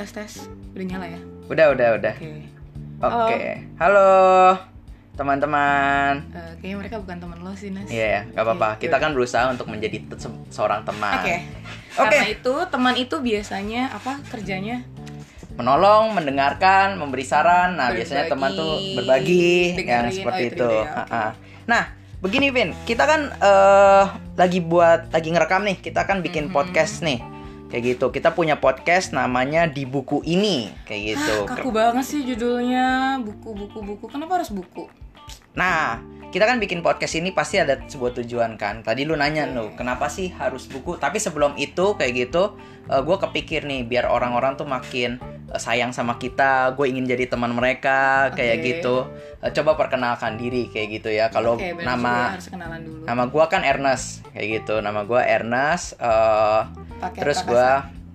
tes tes udah nyala ya Udah, udah, udah. oke Oke. Halo, teman-teman. Eh, kayaknya mereka bukan teman lo sih Nas Iya, ya, nggak apa-apa. Oke, Kita kan berusaha untuk menjadi seorang teman. Oke. Oke. Karena itu teman itu biasanya apa kerjanya? Menolong, mendengarkan, memberi saran. Nah, biasanya Berbagi, teman tuh berbagi yang dengerin. seperti Oh, itu itu. oke. Ha-ha. Nah, begini Vin, kita kan eh, lagi buat lagi ngerekam nih. Kita kan bikin Mhm. podcast nih. Kayak gitu. Kita punya podcast namanya di buku ini, kayak gitu. Hah, kaku banget sih judulnya buku buku buku. Kenapa harus buku? Nah, kita kan bikin podcast ini pasti ada sebuah tujuan kan. Tadi lu nanya Oke. lu, kenapa sih harus buku? Tapi sebelum itu kayak gitu, gue kepikir nih biar orang-orang tuh makin eh, sayang sama kita. Gue ingin jadi teman mereka kayak gitu. Eh, coba perkenalkan diri kayak gitu ya. Kalau juga, nama harus kenalan dulu. nama gue kan Ernest kayak gitu. Nama gue Ernest. eh, Pakai terus gue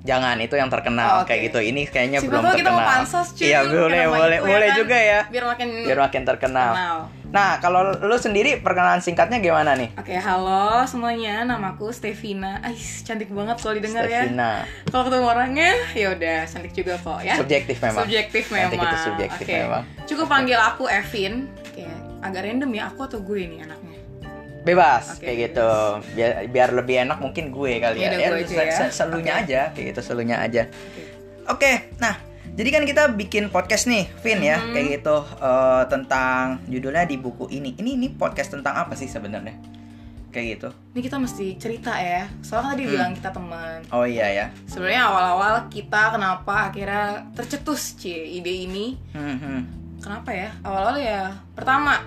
Jangan itu yang Oh, terkenal oke. kayak gitu. Ini kayaknya Siapa belum tahu kita mau terkenal. pansos, cuy. Iya boleh boleh ya boleh kan? juga ya. Biar makin Biar makin terkenal. kenal. Nah, kalau lu sendiri perkenalan singkatnya gimana nih? Oke, halo semuanya. Namaku Stevina. Ais, cantik banget kalau didengar ya. Stevina. Kalau ketemu orangnya, ya udah cantik juga kok ya. Subjektif memang. Subjektif memang. Cantik itu subjektif Oke. memang. Cukup panggil aku Evin. Kayak agak random ya aku atau gue nih anaknya. Bebas Oke, kayak gitu. Biar biar lebih enak mungkin gue kali Ya ya. udah, Ya, gue ya. se- selunya Oke. aja kayak gitu, selunya aja. Oke. Oke, nah jadi kan kita bikin podcast nih, Vin ya, Mhm. kayak gitu eh, tentang judulnya di buku ini. Ini ini podcast tentang apa sih sebenarnya? Kayak gitu. Ini kita mesti cerita ya. Soalnya tadi Hmm. bilang kita teman. Oh iya ya. Sebenarnya awal-awal kita kenapa akhirnya tercetus cie ide ini. Hmm, hmm. Kenapa ya? Awal-awal ya pertama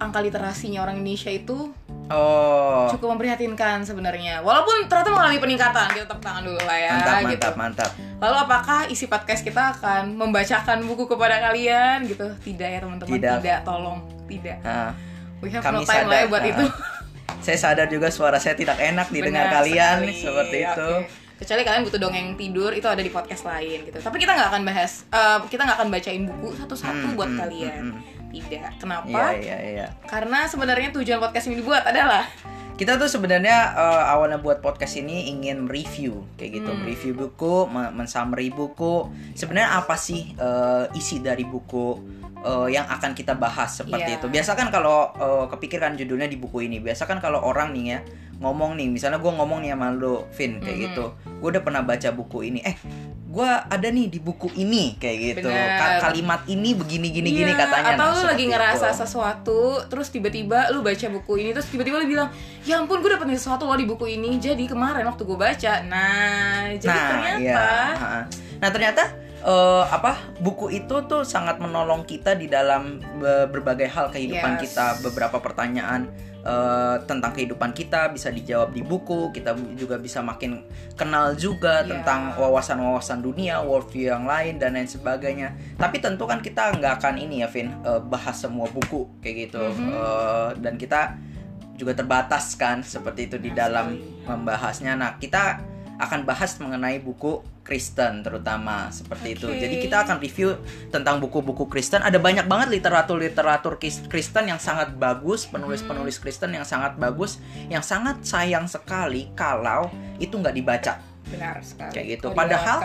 angka literasinya orang Indonesia itu Oh. cukup memprihatinkan sebenarnya. Walaupun ternyata mengalami peningkatan, kita tepuk tangan dulu lah ya. Mantap, gitu. mantap, mantap. Lalu apakah isi podcast kita akan membacakan buku kepada kalian gitu? Tidak ya teman-teman, Tidak. tidak. tolong, tidak. Nah, We have Kami no time lah ya sadar, buat nah. itu. saya sadar juga suara saya tidak enak didengar Benar kalian sekali. seperti itu. Oke. Kecuali kalian butuh dongeng tidur itu ada di podcast lain gitu. Tapi kita nggak akan bahas, eh, kita nggak akan bacain buku satu-satu Hmm, buat hmm, kalian. hmm, hmm. Tidak. Kenapa? Iya, iya, iya. Karena sebenarnya tujuan podcast ini dibuat adalah Kita tuh sebenarnya eh, awalnya buat podcast ini ingin review kayak gitu, Hmm. review buku, men- mensummary buku. Sebenarnya apa sih eh, isi dari buku eh, yang akan kita bahas seperti Iya. itu. Biasa kan kalau eh, kepikirkan judulnya di buku ini, biasa kan kalau orang nih ya ngomong nih, misalnya gue ngomong nih sama lo, Vin kayak Mhm. gitu, gue udah pernah baca buku ini, eh gue ada nih di buku ini kayak gitu, Bener. Ka- kalimat ini begini gini gini Iya, katanya. Atau Nah, lu lagi ngerasa itu. sesuatu, terus tiba-tiba lu baca buku ini, terus tiba-tiba lu bilang, ya ampun gue dapet sesuatu loh di buku ini. Jadi kemarin waktu gue baca, nah jadi ternyata iya. Ha-ha. Nah ternyata eh, apa buku itu tuh sangat menolong kita di dalam be- berbagai hal kehidupan Yes. kita. Beberapa pertanyaan eh, tentang kehidupan kita bisa dijawab di buku. Kita juga bisa makin kenal juga Iya. tentang wawasan-wawasan dunia, worldview yang lain dan lain sebagainya. Tapi tentu kan kita nggak akan ini ya, Vin, eh, bahas semua buku kayak gitu. Mhm. Eh, dan kita juga terbatas kan seperti itu di dalam membahasnya. Nah, kita akan bahas mengenai buku Kristen terutama seperti itu. Oke. Jadi kita akan review tentang buku-buku Kristen. Ada banyak banget literatur-literatur Kristen yang sangat bagus, penulis-penulis Kristen yang sangat bagus, yang sangat sayang sekali kalau itu nggak dibaca. benar sekali. Kayak gitu. Padahal.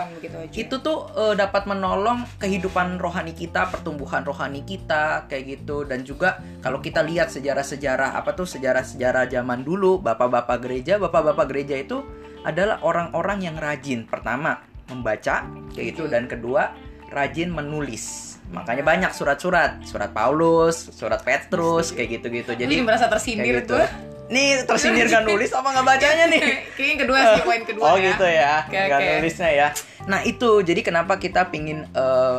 Itu tuh eh, dapat menolong kehidupan rohani kita, pertumbuhan rohani kita kayak gitu dan juga kalau kita lihat sejarah-sejarah apa tuh sejarah-sejarah zaman dulu, bapak-bapak gereja, bapak-bapak gereja itu adalah orang-orang yang rajin. Pertama, membaca kayak gitu dan kedua, rajin menulis. Makanya banyak surat-surat, surat Paulus, surat Petrus kayak gitu-gitu. Jadi Jadi merasa tersindir gitu. tuh. Nih tersindir gak nulis apa nggak bacanya nih? Kayaknya yang kedua sih poin kedua oh ya. gitu ya, Oke, nggak oke. nulisnya ya. Nah itu jadi kenapa kita pingin eh,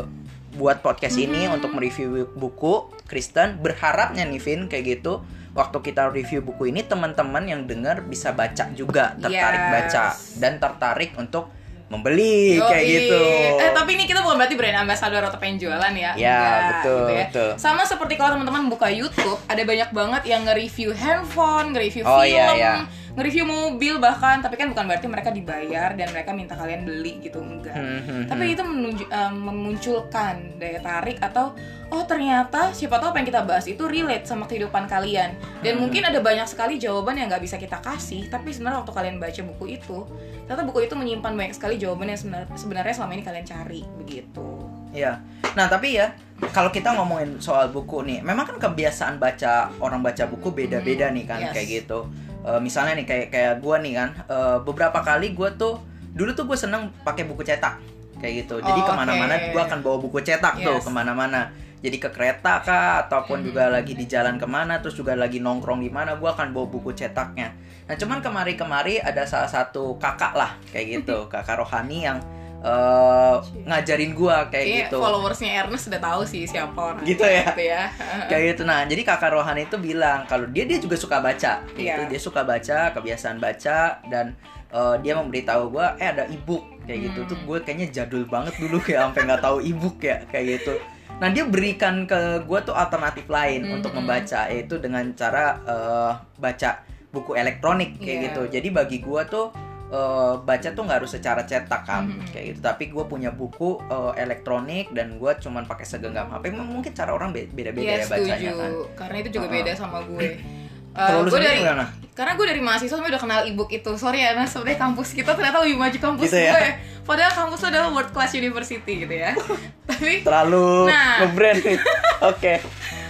buat podcast ini Mhm. untuk mereview buku Kristen. Berharapnya nih Vin kayak gitu. Waktu kita review buku ini teman-teman yang dengar bisa baca juga, tertarik Yes. baca dan tertarik untuk membeli kayak Yoi. gitu. Eh tapi ini kita bukan berarti brand ambassador atau pengen jualan ya. Ya, Enggak, betul, gitu ya. betul. Sama seperti kalau teman-teman buka YouTube, ada banyak banget yang nge-review handphone, nge-review Oh, film, iya, iya. Nge-review mobil bahkan tapi kan bukan berarti mereka dibayar dan mereka minta kalian beli gitu enggak Hmm, hmm, tapi itu menunju- eh, memunculkan daya tarik atau oh ternyata siapa tahu apa yang kita bahas itu relate sama kehidupan kalian dan Hmm. mungkin ada banyak sekali jawaban yang nggak bisa kita kasih tapi sebenarnya waktu kalian baca buku itu ternyata buku itu menyimpan banyak sekali jawaban yang sebenar- sebenarnya selama ini kalian cari begitu Iya. Nah, tapi ya kalau kita ngomongin soal buku nih, memang kan kebiasaan baca orang baca buku beda-beda nih kan yes. kayak gitu. Eh, misalnya nih kayak kayak gua nih kan, eh, beberapa kali gua tuh dulu tuh gue seneng pakai buku cetak kayak gitu. Jadi Oh, ke mana-mana oke. gua akan bawa buku cetak tuh Yes. ke mana-mana. Jadi ke kereta kah ataupun Hmm. juga lagi di jalan ke mana terus juga lagi nongkrong di mana gua akan bawa buku cetaknya. Nah cuman kemari-kemari ada salah satu kakak lah kayak gitu kakak rohani yang eh, ngajarin gua kayak Kayaknya gitu. followersnya Ernest sudah tahu sih siapa orang Gitu ya? gitu ya kayak gitu nah jadi kakak rohani itu bilang kalau dia dia juga suka baca gitu Iya. dia suka baca kebiasaan baca dan eh, dia memberitahu gua eh ada ebook kayak gitu Hmm. tuh gue kayaknya jadul banget dulu kayak sampai nggak tahu ebook ya kayak gitu nah dia berikan ke gua tuh alternatif lain Hmm, untuk hmm. membaca yaitu dengan cara eh, baca buku elektronik kayak Iya. gitu jadi bagi gua tuh eh, baca tuh nggak harus secara cetak kan Hmm. kayak gitu tapi gue punya buku eh, elektronik dan gua cuman pakai segenggam HP mungkin cara orang be- beda-beda Iya ya bacanya setuju kan karena itu juga Uh-uh. beda sama gue Kalau lu gue dari gimana? karena gue dari mahasiswa udah kenal ebook itu sorry ya nah sebenarnya kampus kita ternyata lebih maju kampus Gitu ya? gue padahal kampus adalah world class university gitu ya tapi terlalu Nah. nge-brand. Oke.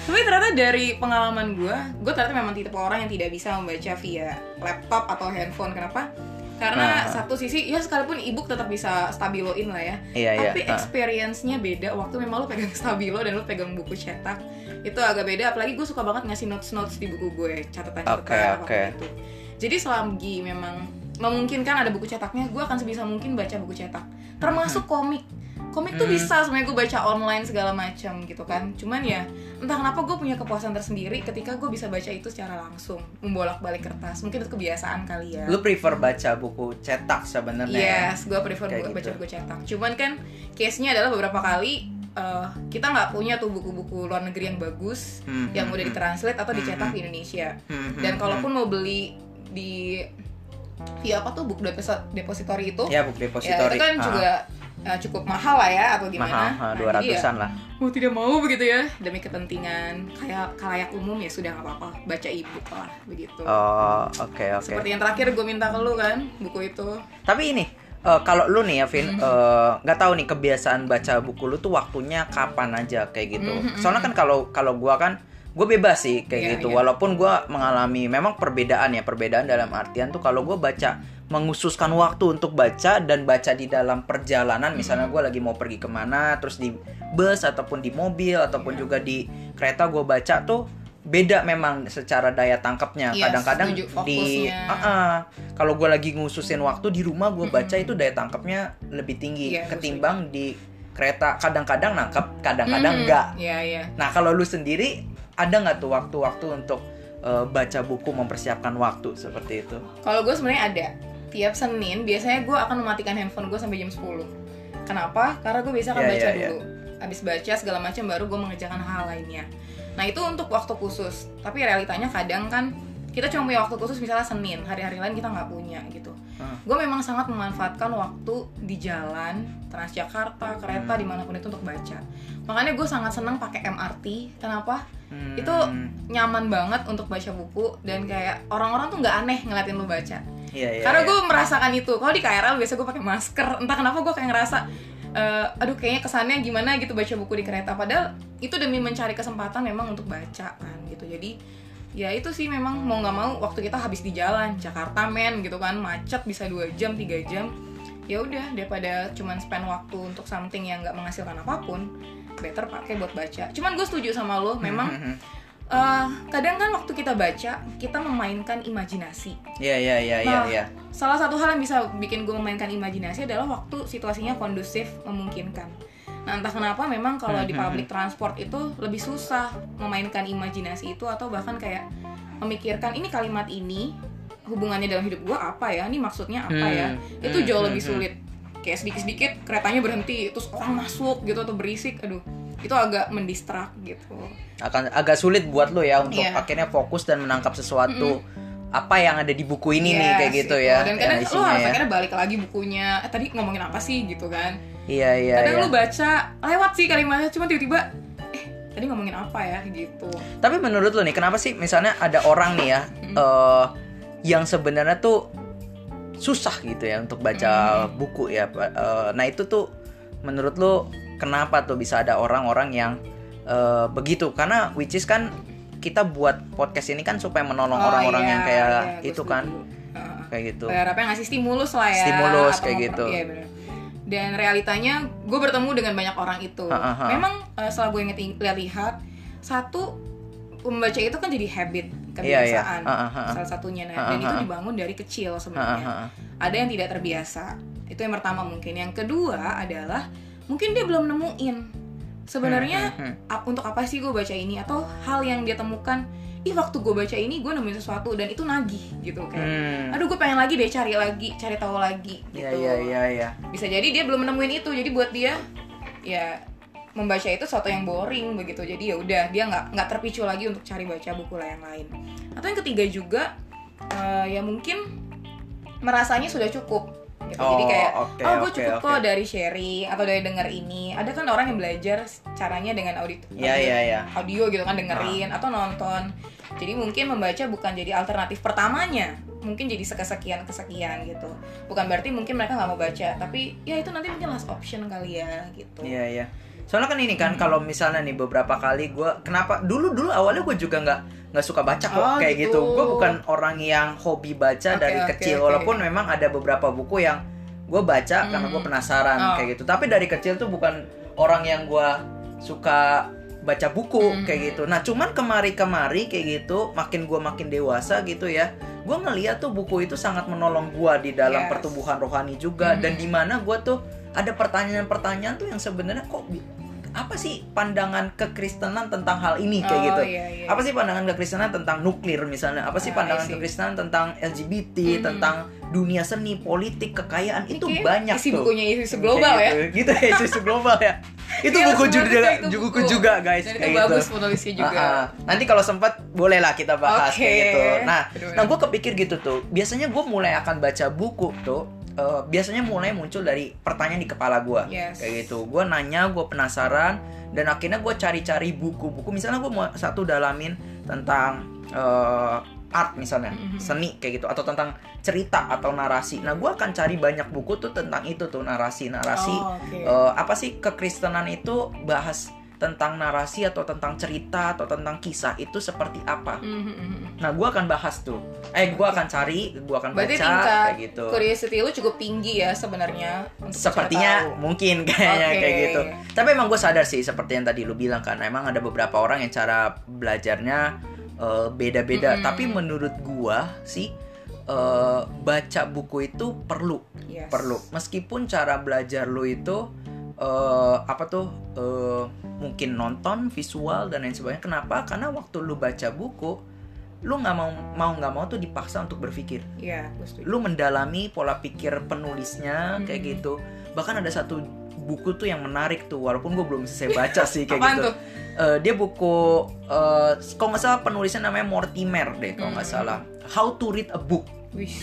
Tapi ternyata dari pengalaman gue gue ternyata memang tipe orang yang tidak bisa membaca via laptop atau handphone. Kenapa? Karena Nah. satu sisi ya sekalipun ebook tetap bisa stabiloin lah ya. Iya, iya. tapi Ah. experience-nya beda. Waktu memang lu pegang stabilo dan lu pegang buku cetak itu agak beda. Apalagi gue suka banget ngasih notes notes di buku gue catatan-catatan Oke, apa pun oke. itu. Jadi selagi memang memungkinkan ada buku cetaknya gue akan sebisa mungkin baca buku cetak. Termasuk komik komik tuh Hmm. bisa sebenarnya gue baca online segala macam gitu kan cuman ya entah kenapa gue punya kepuasan tersendiri ketika gue bisa baca itu secara langsung membolak balik kertas mungkin itu kebiasaan kali ya Lu prefer baca buku cetak sebenarnya? ya? Yes, gue prefer Kayak buku baca gitu. buku cetak. Cuman kan case-nya adalah beberapa kali eh, kita nggak punya tuh buku-buku luar negeri yang bagus Hmm, yang hmm, udah hmm. ditranslate atau dicetak Hmm, di Indonesia. Hmm, hmm, Dan hmm. kalaupun mau beli di via apa tuh buku deposi- depository itu, ya buku ya depository. itu kan Ah, juga eh, cukup mahal lah ya atau gimana? mahal, Nah, dua jadi ya, ratusan lah. mau tidak mau begitu ya demi kepentingan kayak kalayak umum ya sudah nggak apa-apa baca ebook lah begitu. Oh, oke oke. Seperti yang terakhir gue minta ke lu kan buku itu. Tapi ini eh, kalau lu nih ya Vin eh, nggak tahu nih kebiasaan baca buku lu tuh waktunya kapan aja kayak gitu. Soalnya kan kalau kalau gua kan gue bebas sih kayak Iya, gitu. iya. Walaupun gua mengalami memang perbedaan ya perbedaan dalam artian tuh kalau gua baca menghususkan waktu untuk baca dan baca di dalam perjalanan misalnya gua lagi mau pergi ke mana terus di bus ataupun di mobil ataupun Iya. juga di kereta gua baca tuh beda memang secara daya tangkapnya Iya, kadang-kadang di. Ah, ah. kalau gue lagi ngususin waktu di rumah gue baca itu daya tangkapnya lebih tinggi gue ketimbang di kereta kadang-kadang nangkep kadang-kadang Hmm, enggak Iya iya. nah kalau lu sendiri ada nggak tuh waktu-waktu untuk eh, baca buku mempersiapkan waktu seperti itu Kalau gue sebenarnya ada. Tiap Senin biasanya gue akan mematikan handphone gue sampai jam 10. Kenapa? Karena gue biasa akan Iya, baca iya, iya. dulu. Abis baca segala macam baru gue mengerjakan hal lainnya. Nah itu untuk waktu khusus. Tapi realitanya kadang kan kita cuma punya waktu khusus misalnya Senin, hari-hari lain kita nggak punya gitu. Hmm. Gue memang sangat memanfaatkan waktu di jalan, Transjakarta, kereta, Hmm. di mana pun itu untuk baca. Makanya gue sangat senang pakai MRT. Kenapa? Hmm, Itu nyaman banget untuk baca buku dan kayak orang-orang tuh nggak aneh ngeliatin lu baca. iya, iya, Karena iya. gue merasakan itu. Kalau di KRL biasa gue pakai masker. Entah kenapa gue kayak ngerasa, eh, aduh kayaknya kesannya gimana gitu baca buku di kereta. Padahal itu demi mencari kesempatan memang untuk baca kan gitu. Jadi ya itu sih memang mau nggak mau waktu kita habis di jalan. Jakarta men gitu kan. Macet bisa dua jam tiga jam. Ya udah daripada cuman spend waktu untuk something yang nggak menghasilkan apa pun better pakai buat baca. Cuman gue setuju sama lo memang eh, kadang kan waktu kita baca kita memainkan imajinasi. Iya iya iya iya Nah, iya. salah satu hal yang bisa bikin gue memainkan imajinasi adalah waktu situasinya kondusif memungkinkan. Nah entah kenapa memang kalau di Hmm, hmm, public transport itu lebih susah memainkan imajinasi itu atau bahkan kayak memikirkan ini kalimat ini hubungannya dalam hidup gue apa ya, ini maksudnya apa ya, Hmm, itu hmm, jauh hmm, lebih hmm. sulit. Kayak sedikit-sedikit keretanya berhenti, terus orang masuk gitu atau berisik, aduh itu agak mendistrak gitu. akan agak sulit buat lo ya untuk Iya. akhirnya fokus dan menangkap sesuatu apa yang ada di buku ini nih Yes, kayak gitu itu. ya. Dan kadang isinya harus ya. akhirnya balik lagi bukunya. Eh tadi ngomongin apa sih gitu kan? Iya iya Kadang iya. lu baca lewat sih kalimatnya, cuma tiba-tiba eh tadi ngomongin apa ya gitu. Tapi menurut lu nih kenapa sih misalnya ada orang nih ya eh, yang sebenarnya tuh susah gitu ya untuk baca buku ya. Eh, nah itu tuh menurut lu kenapa tuh bisa ada orang-orang yang eh, begitu? Karena which is kan kita buat podcast ini kan supaya menolong Oh, orang-orang iya, yang kayak iya, gue itu setuju. kan Heeh. kayak gitu. Berharapnya ngasih stimulus lah ya. Stimulus, kayak gitu. Iya bener. Dan realitanya gue bertemu dengan banyak orang itu. Ha, ha. Memang eh, setelah gue inget lihat-lihat, satu membaca itu kan jadi habit Iya, iya. kebiasaan Ha, ha, ha. salah satunya nah, ha, dan itu dibangun dari kecil sebenarnya. Ada yang tidak terbiasa. Itu yang pertama mungkin. Yang kedua adalah mungkin dia belum nemuin sebenarnya Hmm, hmm, ap- untuk apa sih gue baca ini atau hal yang dia temukan ih waktu gue baca ini gue nemuin sesuatu dan itu nagih gitu kayak Hmm. aduh gue pengen lagi deh cari lagi cari tahu lagi gitu. Iya iya iya. Iya. bisa jadi dia belum nemuin itu. Jadi buat dia ya membaca itu sesuatu yang boring begitu. Jadi ya udah dia nggak nggak terpicu lagi untuk cari baca buku lah yang lain atau yang ketiga juga eh, ya mungkin merasanya sudah cukup gitu. Jadi Oh, kayak oke, oh gue cukup oke. kok dari sharing atau dari denger ini. Ada kan orang yang belajar caranya dengan audit Iya audio- iya iya. audio gitu kan dengerin atau nonton. Jadi mungkin membaca bukan jadi alternatif pertamanya. Mungkin jadi sekesekian kesekian gitu. Bukan berarti mungkin mereka nggak mau baca tapi ya itu nanti mungkin last option kali ya gitu. Iya iya. Soalnya kan ini kan kalau misalnya nih beberapa kali gue kenapa dulu dulu awalnya gue juga nggak nggak suka baca kok Oh, kayak gitu. gitu. Gue bukan orang yang hobi baca Oke, dari oke, kecil oke. walaupun memang ada beberapa buku yang gue baca karena gue penasaran Oh. kayak gitu. Tapi dari kecil tuh bukan orang yang gue suka baca buku Hmm. kayak gitu. Nah cuman kemari-kemari kayak gitu, makin gue makin dewasa gitu ya, gue ngeliat tuh buku itu sangat menolong gue di dalam Yes. pertumbuhan rohani juga Hmm. dan di mana gue tuh ada pertanyaan-pertanyaan tuh yang sebenarnya kok apa sih pandangan kekristenan tentang hal ini kayak Oh, gitu? iya, iya. Apa sih pandangan kekristenan tentang nuklir misalnya? Apa sih Ah, pandangan see. kekristenan tentang LGBT, Mhm. tentang dunia seni, politik, kekayaan Ini itu banyak isi tuh. bukunya isu global Kayak ya gitu. Gitu ya isu global ya. Itu Iya, buku juga, itu buku buku. juga guys dan itu kayak bagus gitu. penulisnya juga ah. Nanti kalau sempat bolehlah kita bahas Oke. kayak gitu. Nah, Aduh, nah gue kepikir gitu tuh. Biasanya gue mulai akan baca buku tuh. Eh, biasanya mulai muncul dari pertanyaan di kepala gue Yes. kayak gitu. Gue nanya, gue penasaran, dan akhirnya gue cari-cari buku-buku. Misalnya gue mau satu dalamin tentang eh, art misalnya, Mhm. seni kayak gitu, atau tentang cerita atau narasi. Nah, gue akan cari banyak buku tuh tentang itu tuh narasi-narasi. Oh, oke. Eh, apa sih kekristenan itu bahas tentang narasi atau tentang cerita atau tentang kisah itu seperti apa? Mhm, mhm. Nah, gue akan bahas tuh. Eh, gue akan cari, gue akan berarti baca tingkat kayak gitu. curiosity lu cukup tinggi ya sebenarnya Sepertinya tahu. mungkin kayaknya Oke. kayak gitu. Tapi emang gue sadar sih seperti yang tadi lu bilang kan, emang ada beberapa orang yang cara belajarnya eh, beda-beda. Mm-mm. Tapi menurut gua sih eh, baca buku itu perlu, Yes. perlu. Meskipun cara belajar lu itu eh, apa tuh eh, mungkin nonton visual dan lain sebagainya. Kenapa? Karena waktu lu baca buku, lu nggak mau mau nggak mau tuh dipaksa untuk berpikir Iya, lu mendalami pola pikir penulisnya kayak Mhm. gitu bahkan ada satu buku tuh yang menarik tuh walaupun gue belum selesai baca sih kayak Apaan gitu tuh? Eh, dia buku eh kalau nggak salah penulisnya namanya Mortimer deh kalau nggak Mhm. salah How to Read a Book Wih.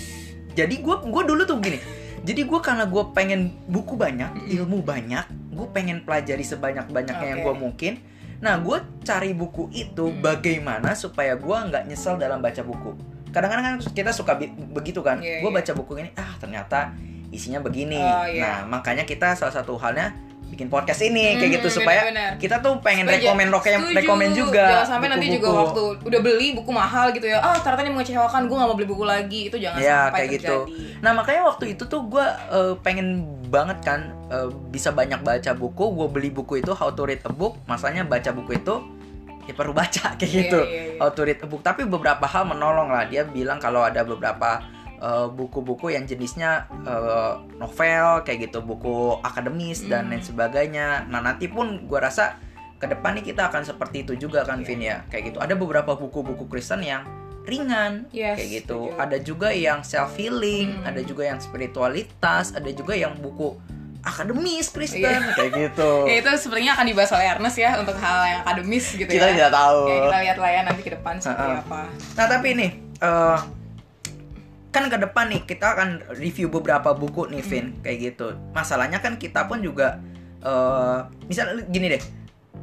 jadi gue gue dulu tuh gini jadi gue karena gue pengen buku banyak Mhm. ilmu banyak gue pengen pelajari sebanyak banyaknya yang Oke. gue mungkin nah gue cari buku itu Mhm. bagaimana supaya gue nggak nyesel dalam baca buku kadang-kadang kan kita suka begitu kan Iya, gue iya. baca buku ini ah ternyata isinya begini Oh, iya. nah makanya kita salah satu halnya bikin podcast ini kayak gitu supaya benar-benar. kita tuh pengen Supaya rekomen Setuju. rekomen juga Jangan sampai nanti juga waktu udah beli buku mahal gitu ya. Ah, ternyata ini mengecewakan, gue gak mau beli buku lagi. Itu jangan ya sampai kayak gitu terjadi. nah makanya waktu itu tuh gue pengen banget kan eh, bisa banyak baca buku gue beli buku itu How to Read a Book masanya baca buku itu ya perlu baca kayak Iya, gitu iya, iya. How to Read a Book tapi beberapa hal menolong lah dia bilang kalau ada beberapa eh, buku-buku yang jenisnya eh, novel kayak gitu buku akademis dan Hmm. lain sebagainya nah nanti pun gue rasa ke depan nih kita akan seperti itu juga kan Iya. Vin ya kayak gitu ada beberapa buku-buku Kristen yang ringan Yes, kayak gitu setuju. ada juga yang self healing Hmm. ada juga yang spiritualitas ada juga yang buku akademis Kristen Iya. kayak gitu Ya, itu sepertinya akan dibahas oleh Ernest ya untuk hal yang akademis gitu kita ya. tidak tahu Ya, kita lihat lah ya nanti ke depan seperti Ha-ha. apa. nah tapi ini eh, kan ke depan nih kita akan review beberapa buku nih Vin kayak gitu masalahnya kan kita pun juga eh misal gini deh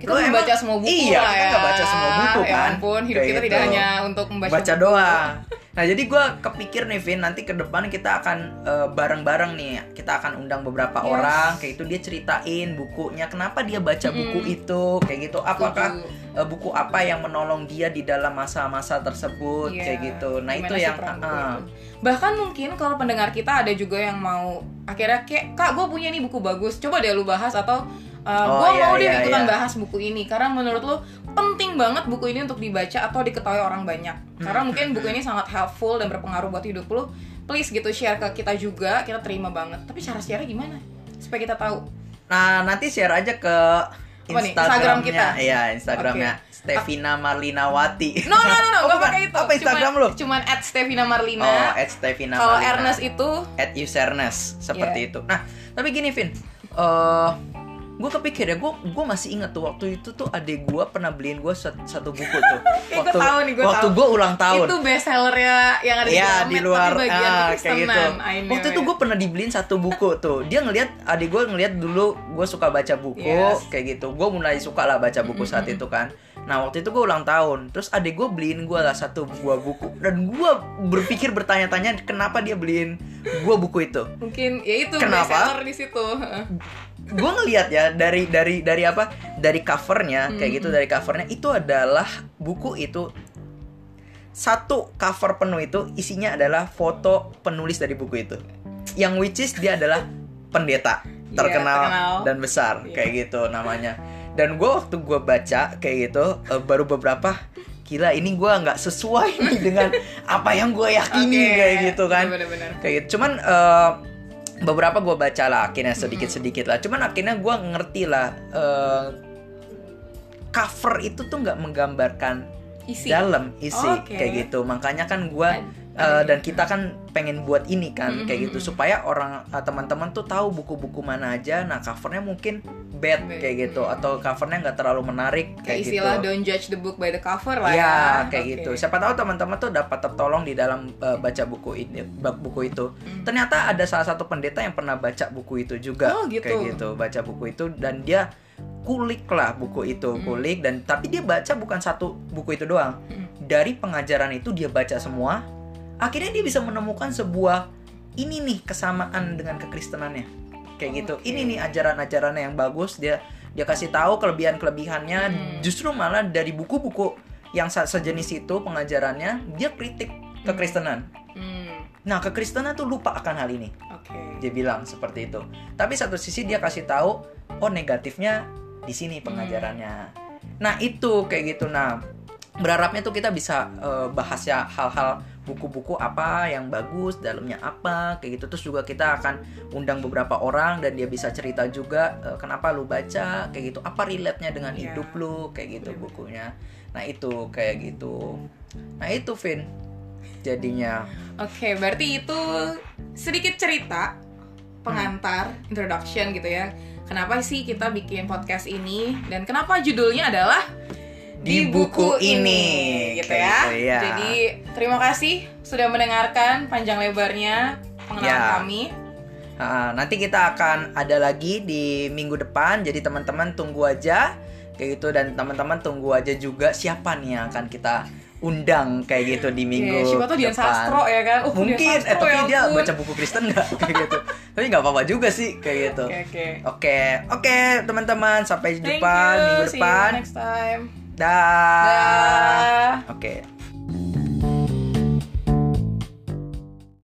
Kita Lu membaca emang- semua buku iya lah kita ya. nggak baca semua buku Ya kan ampun, hidup Kayak kita gitu. tidak hanya untuk membaca baca buku. doang nah jadi gue kepikir nih Vin nanti ke depan kita akan eh, bareng-bareng nih kita akan undang beberapa Yes. orang kayak itu dia ceritain bukunya kenapa dia baca buku Mm-mm. itu kayak gitu apakah eh, buku apa yang menolong dia di dalam masa-masa tersebut Iya, kayak gitu nah gimana itu yang buku itu? bahkan mungkin kalau pendengar kita ada juga yang mau akhirnya kayak kak gue punya nih buku bagus coba deh lu bahas atau uh, Oh, gue iya, mau deh iya, ikutan iya. bahas buku ini karena menurut lu penting banget buku ini untuk dibaca atau diketahui orang banyak. Hmm. karena mungkin buku ini sangat helpful dan berpengaruh buat hidup lu. Please gitu share ke kita juga kita terima banget. Tapi cara share gimana? Supaya kita tahu. Nah nanti share aja ke? Instagram kita? iya Instagramnya. Stevina Marlinawati. No no no no Oh, pakai itu. Apa Instagram cuman, lu? cuman at Stevina Marlina. Oh at Stevina kalau. Ernest itu? At usernes seperti Yeah. itu. Nah, tapi gini Vin, eh gue kepikir ya, gue gue masih inget tuh waktu itu tuh adik gue pernah beliin gue satu buku tuh. Gua tahu nih, gua waktu gue ulang tahun. itu best sellernya yang ada di Iya di luar tapi bagian ah, kayak gitu. Waktu itu it. gue pernah dibeliin satu buku tuh. Dia ngelihat adik gue ngelihat dulu gue suka baca buku Yes. kayak gitu. Gue mulai suka lah baca buku saat itu kan. Nah waktu itu gue ulang tahun. Terus adik gue beliin gue lah satu buah buku. Dan gue berpikir bertanya-tanya kenapa dia beliin gue buku itu. mungkin ya itu Kenapa? di situ. gue ngelihat ya dari dari dari apa dari covernya kayak gitu dari covernya itu adalah buku itu satu cover penuh itu isinya adalah foto penulis dari buku itu yang which is dia adalah pendeta Iya, terkenal, terkenal. dan besar Iya. kayak gitu namanya dan gue waktu gue baca kayak gitu eh, baru beberapa gila ini gue nggak sesuai nih dengan apa yang gue yakini Oke, kayak gitu kan bener-bener. kayak gitu cuman eh, beberapa gue baca lah akhirnya sedikit sedikit lah cuman akhirnya gue ngerti lah eh, cover itu tuh nggak menggambarkan Isi. dalam isi Oke. kayak gitu makanya kan gue Ada- dan kita kan pengen buat ini kan Mm, kayak gitu supaya orang eh, teman-teman tuh tahu buku-buku mana aja nah covernya mungkin bad Bad. kayak gitu atau covernya nggak terlalu menarik Kayak kayak, istilah gitu don't judge the book by the cover lah ya. Ya, kayak Oke. gitu. Siapa tahu teman-teman tuh dapat tertolong di dalam uh, baca buku ini, buku itu. Hmm. Ternyata ada salah satu pendeta yang pernah baca buku itu juga, Oh, gitu. kayak gitu, baca buku itu dan dia kulik lah buku itu, Hmm. kulik dan tapi dia baca bukan satu buku itu doang. Hmm. Dari pengajaran itu dia baca semua. Akhirnya dia bisa menemukan sebuah ini nih kesamaan dengan kekristenannya. Kayak gitu. Oke. Ini nih ajaran-ajarannya yang bagus dia dia kasih tahu kelebihan-kelebihannya Hmm. justru malah dari buku-buku yang se- sejenis itu pengajarannya dia kritik kekristenan. Hmm, Nah, kekristenan tuh lupa akan hal ini. Oke. Dia bilang seperti itu. Tapi satu sisi dia kasih tahu oh negatifnya di sini pengajarannya. Nah, itu kayak gitu. Nah, berharapnya tuh kita bisa eh, bahas ya hal-hal buku-buku apa yang bagus, dalamnya apa, kayak gitu. Terus juga kita akan undang beberapa orang dan dia bisa cerita juga eh, kenapa lu baca, kayak gitu. Apa relate-nya dengan Iya. hidup lu, kayak gitu Bener-bener. bukunya. Nah, itu kayak gitu. Nah, itu Vin. Jadinya Oke, berarti itu sedikit cerita pengantar, introduction gitu ya. Kenapa sih kita bikin podcast ini dan kenapa judulnya adalah Di buku ini. Gitu ya. gitu, ya. Jadi terima kasih sudah mendengarkan panjang lebarnya pengenalan Ya. kami. Ah, nanti kita akan ada lagi di minggu depan. Jadi teman-teman tunggu aja kayak gitu dan teman-teman tunggu aja juga siapa nih yang akan kita undang kayak gitu di minggu Iya, siapa tuh Dian depan. Sastro ya kan? Dian Mungkin, eh Sastro, tapi ya dia ampun. baca buku Kristen nggak kayak gitu. Tapi nggak apa-apa juga sih kayak gitu. Oke, oke. Oke, teman-teman sampai jumpa minggu See you depan. next time. Dah. Dah. Oke.